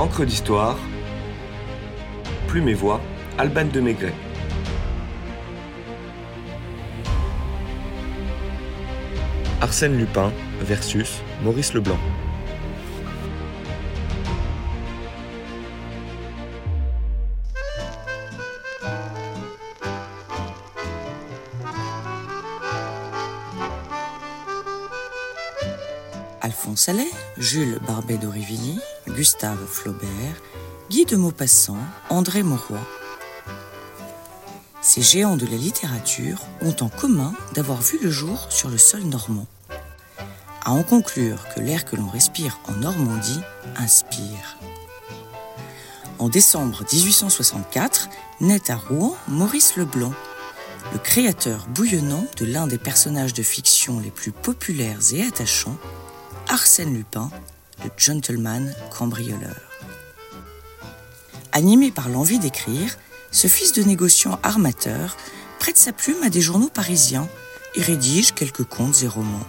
Encre d'histoire, Plume et Voix, Alban de Maigret. Arsène Lupin versus Maurice Leblanc. Alphonse Allais, Jules Barbet d'Aurevilly, Gustave Flaubert, Guy de Maupassant, André Mauroy. Ces géants de la littérature ont en commun d'avoir vu le jour sur le sol normand. À en conclure que l'air que l'on respire en Normandie inspire. En décembre 1864, naît à Rouen Maurice Leblanc, le créateur bouillonnant de l'un des personnages de fiction les plus populaires et attachants, Arsène Lupin, le gentleman cambrioleur. Animé par l'envie d'écrire, ce fils de négociant armateur prête sa plume à des journaux parisiens et rédige quelques contes et romans.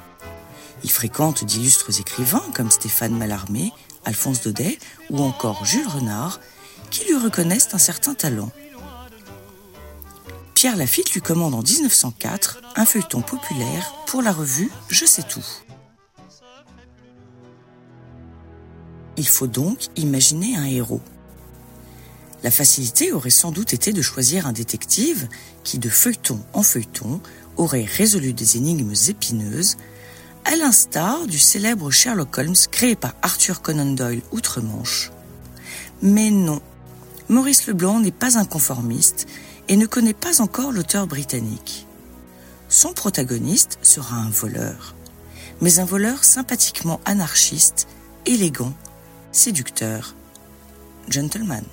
Il fréquente d'illustres écrivains comme Stéphane Mallarmé, Alphonse Daudet ou encore Jules Renard, qui lui reconnaissent un certain talent. Pierre Lafitte lui commande en 1904 un feuilleton populaire pour la revue Je sais tout. Il faut donc imaginer un héros. La facilité aurait sans doute été de choisir un détective qui, de feuilleton en feuilleton, aurait résolu des énigmes épineuses, à l'instar du célèbre Sherlock Holmes créé par Arthur Conan Doyle outre-Manche. Mais non, Maurice Leblanc n'est pas un conformiste et ne connaît pas encore l'auteur britannique. Son protagoniste sera un voleur, mais un voleur sympathiquement anarchiste, élégant, séducteur, gentleman.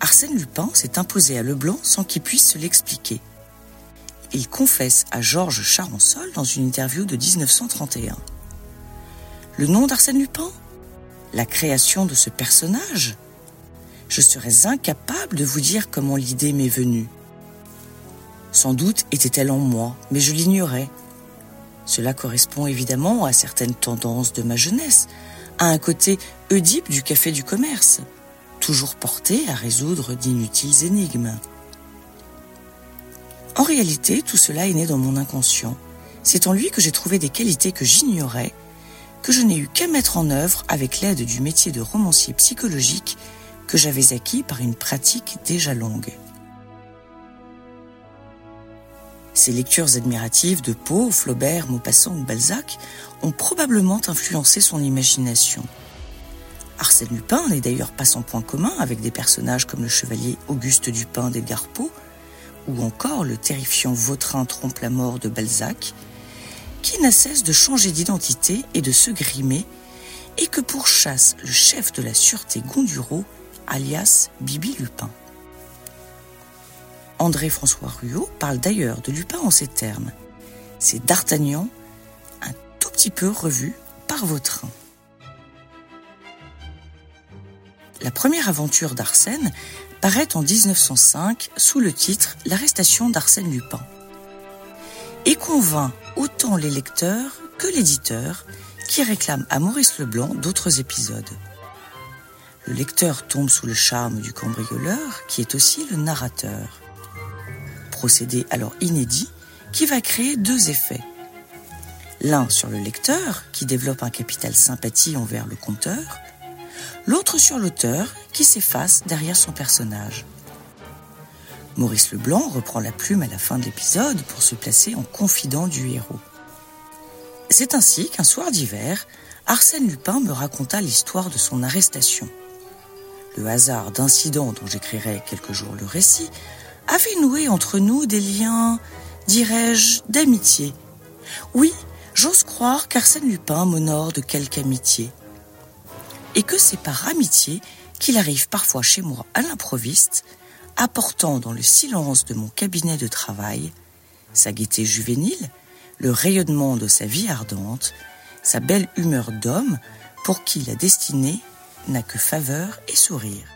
Arsène Lupin s'est imposé à Leblanc sans qu'il puisse se l'expliquer. Il confesse à Georges Charonsol dans une interview de 1931. Le nom d'Arsène Lupin? La création de ce personnage? Je serais incapable de vous dire comment l'idée m'est venue. Sans doute était-elle en moi, mais je l'ignorais. Cela correspond évidemment à certaines tendances de ma jeunesse, à un côté Oedipe du café du commerce toujours porté à résoudre d'inutiles énigmes. En réalité, tout cela est né dans mon inconscient. C'est en lui que j'ai trouvé des qualités que j'ignorais, que je n'ai eu qu'à mettre en œuvre avec l'aide du métier de romancier psychologique que j'avais acquis par une pratique déjà longue. Ces lectures admiratives de Poe, Flaubert, Maupassant ou Balzac ont probablement influencé son imagination. Arsène Lupin n'est d'ailleurs pas sans point commun avec des personnages comme le chevalier Auguste Dupin d'Edgar Poe ou encore le terrifiant Vautrin trompe-la-mort de Balzac, qui n'a cesse de changer d'identité et de se grimer, et que pourchasse le chef de la sûreté Gondureau, alias Bibi Lupin. André-François Ruot parle d'ailleurs de Lupin en ces termes. C'est D'Artagnan, un tout petit peu revu par Vautrin. La première aventure d'Arsène paraît en 1905 sous le titre L'arrestation d'Arsène Lupin et convainc autant les lecteurs que l'éditeur qui réclame à Maurice Leblanc d'autres épisodes. Le lecteur tombe sous le charme du cambrioleur qui est aussi le narrateur. Procédé alors inédit qui va créer deux effets. L'un sur le lecteur qui développe un capital sympathie envers le conteur l'autre sur l'auteur qui s'efface derrière son personnage. Maurice Leblanc reprend la plume à la fin de l'épisode pour se placer en confident du héros. C'est ainsi qu'un soir d'hiver, Arsène Lupin me raconta l'histoire de son arrestation. Le hasard d'incidents dont j'écrirai quelques jours le récit avait noué entre nous des liens, dirais-je, d'amitié. Oui, j'ose croire qu'Arsène Lupin m'honore de quelque amitié et que c'est par amitié qu'il arrive parfois chez moi à l'improviste, apportant dans le silence de mon cabinet de travail sa gaieté juvénile, le rayonnement de sa vie ardente, sa belle humeur d'homme pour qui la destinée n'a que faveur et sourire.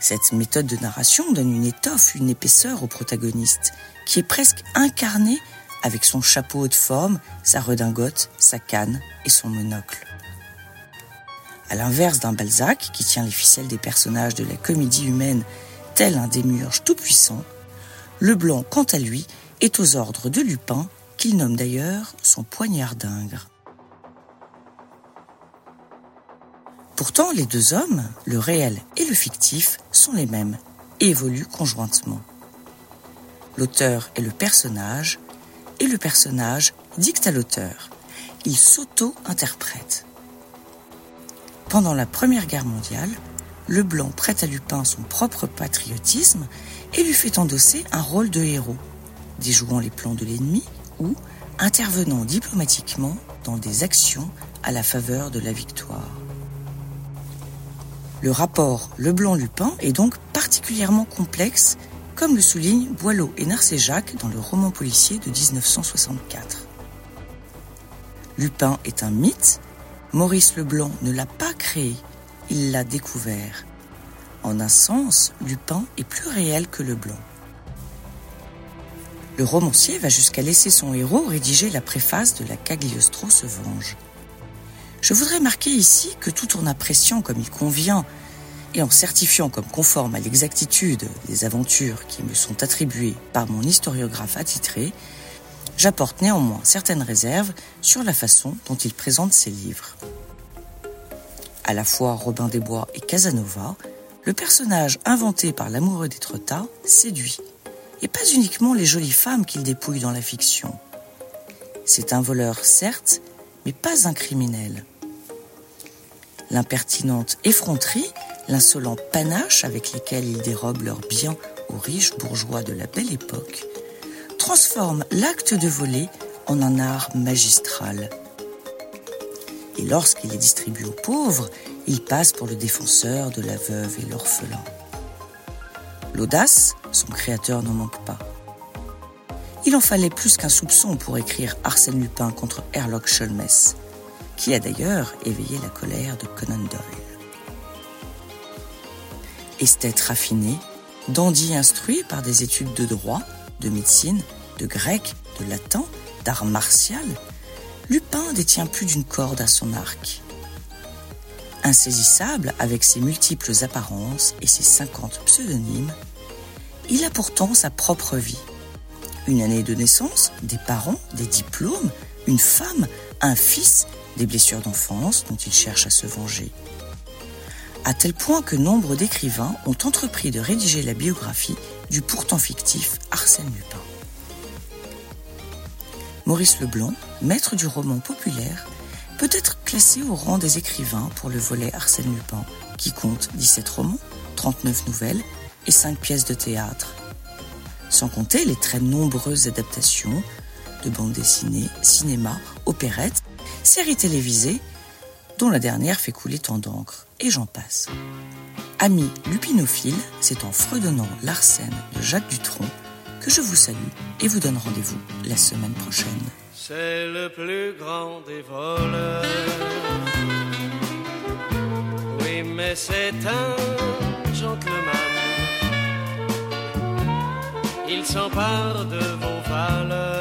Cette méthode de narration donne une étoffe, une épaisseur au protagoniste, qui est presque incarné avec son chapeau de forme, sa redingote, sa canne et son monocle. À l'inverse d'un Balzac qui tient les ficelles des personnages de la comédie humaine tel un démiurge tout-puissant, le blanc, quant à lui, est aux ordres de Lupin, qu'il nomme d'ailleurs son poignard d'ingre. Pourtant, les deux hommes, le réel et le fictif, sont les mêmes et évoluent conjointement. L'auteur est le personnage et le personnage dicte à l'auteur. Il s'auto-interprète. Pendant la Première Guerre mondiale, le blanc prête à Lupin son propre patriotisme et lui fait endosser un rôle de héros, déjouant les plans de l'ennemi ou intervenant diplomatiquement dans des actions à la faveur de la victoire. Le rapport Leblanc-Lupin est donc particulièrement complexe, comme le soulignent Boileau et Narcé-Jacques dans le roman policier de 1964. Lupin est un mythe, Maurice Leblanc ne l'a pas créé, il l'a découvert. En un sens, Lupin est plus réel que Leblanc. Le romancier va jusqu'à laisser son héros rédiger la préface de la Cagliostro se venge. Je voudrais marquer ici que tout en appréciant comme il convient et en certifiant comme conforme à l'exactitude les aventures qui me sont attribuées par mon historiographe attitré, j'apporte néanmoins certaines réserves sur la façon dont il présente ses livres. À la fois Robin des Bois et Casanova, le personnage inventé par l'amoureux d'Étretat séduit, et pas uniquement les jolies femmes qu'il dépouille dans la fiction. C'est un voleur, certes, mais pas un criminel l'impertinente effronterie, l'insolent panache avec lesquels ils dérobent leurs biens aux riches bourgeois de la belle époque, transforment l'acte de voler en un art magistral. Et lorsqu'il est distribué aux pauvres, il passe pour le défenseur de la veuve et l'orphelin. L'audace, son créateur n'en manque pas. Il en fallait plus qu'un soupçon pour écrire Arsène Lupin contre Herlock Sholmès, qui a d'ailleurs éveillé la colère de Conan Doyle. Esthète raffiné, dandy instruit par des études de droit, de médecine, de grec, de latin, d'art martial, Lupin détient plus d'une corde à son arc. Insaisissable avec ses multiples apparences et ses cinquante pseudonymes, il a pourtant sa propre vie. Une année de naissance, des parents, des diplômes, une femme, un fils des blessures d'enfance dont il cherche à se venger. À tel point que nombre d'écrivains ont entrepris de rédiger la biographie du pourtant fictif Arsène Lupin. Maurice Leblanc, maître du roman populaire, peut être classé au rang des écrivains pour le volet Arsène Lupin, qui compte 17 romans, 39 nouvelles et 5 pièces de théâtre. Sans compter les très nombreuses adaptations de bandes dessinées, cinéma, opérettes séries télévisées, dont la dernière fait couler tant d'encre, et j'en passe. Amis lupinophiles, c'est en fredonnant l'arsène de Jacques Dutronc que je vous salue et vous donne rendez-vous la semaine prochaine. C'est le plus grand des voleurs. Oui, mais c'est un gentleman. Il s'empare de vos valeurs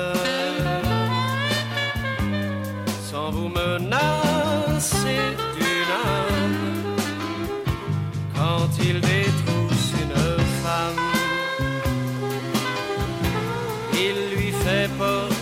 c'est une âme. Quand il détrousse une femme, il lui fait peur.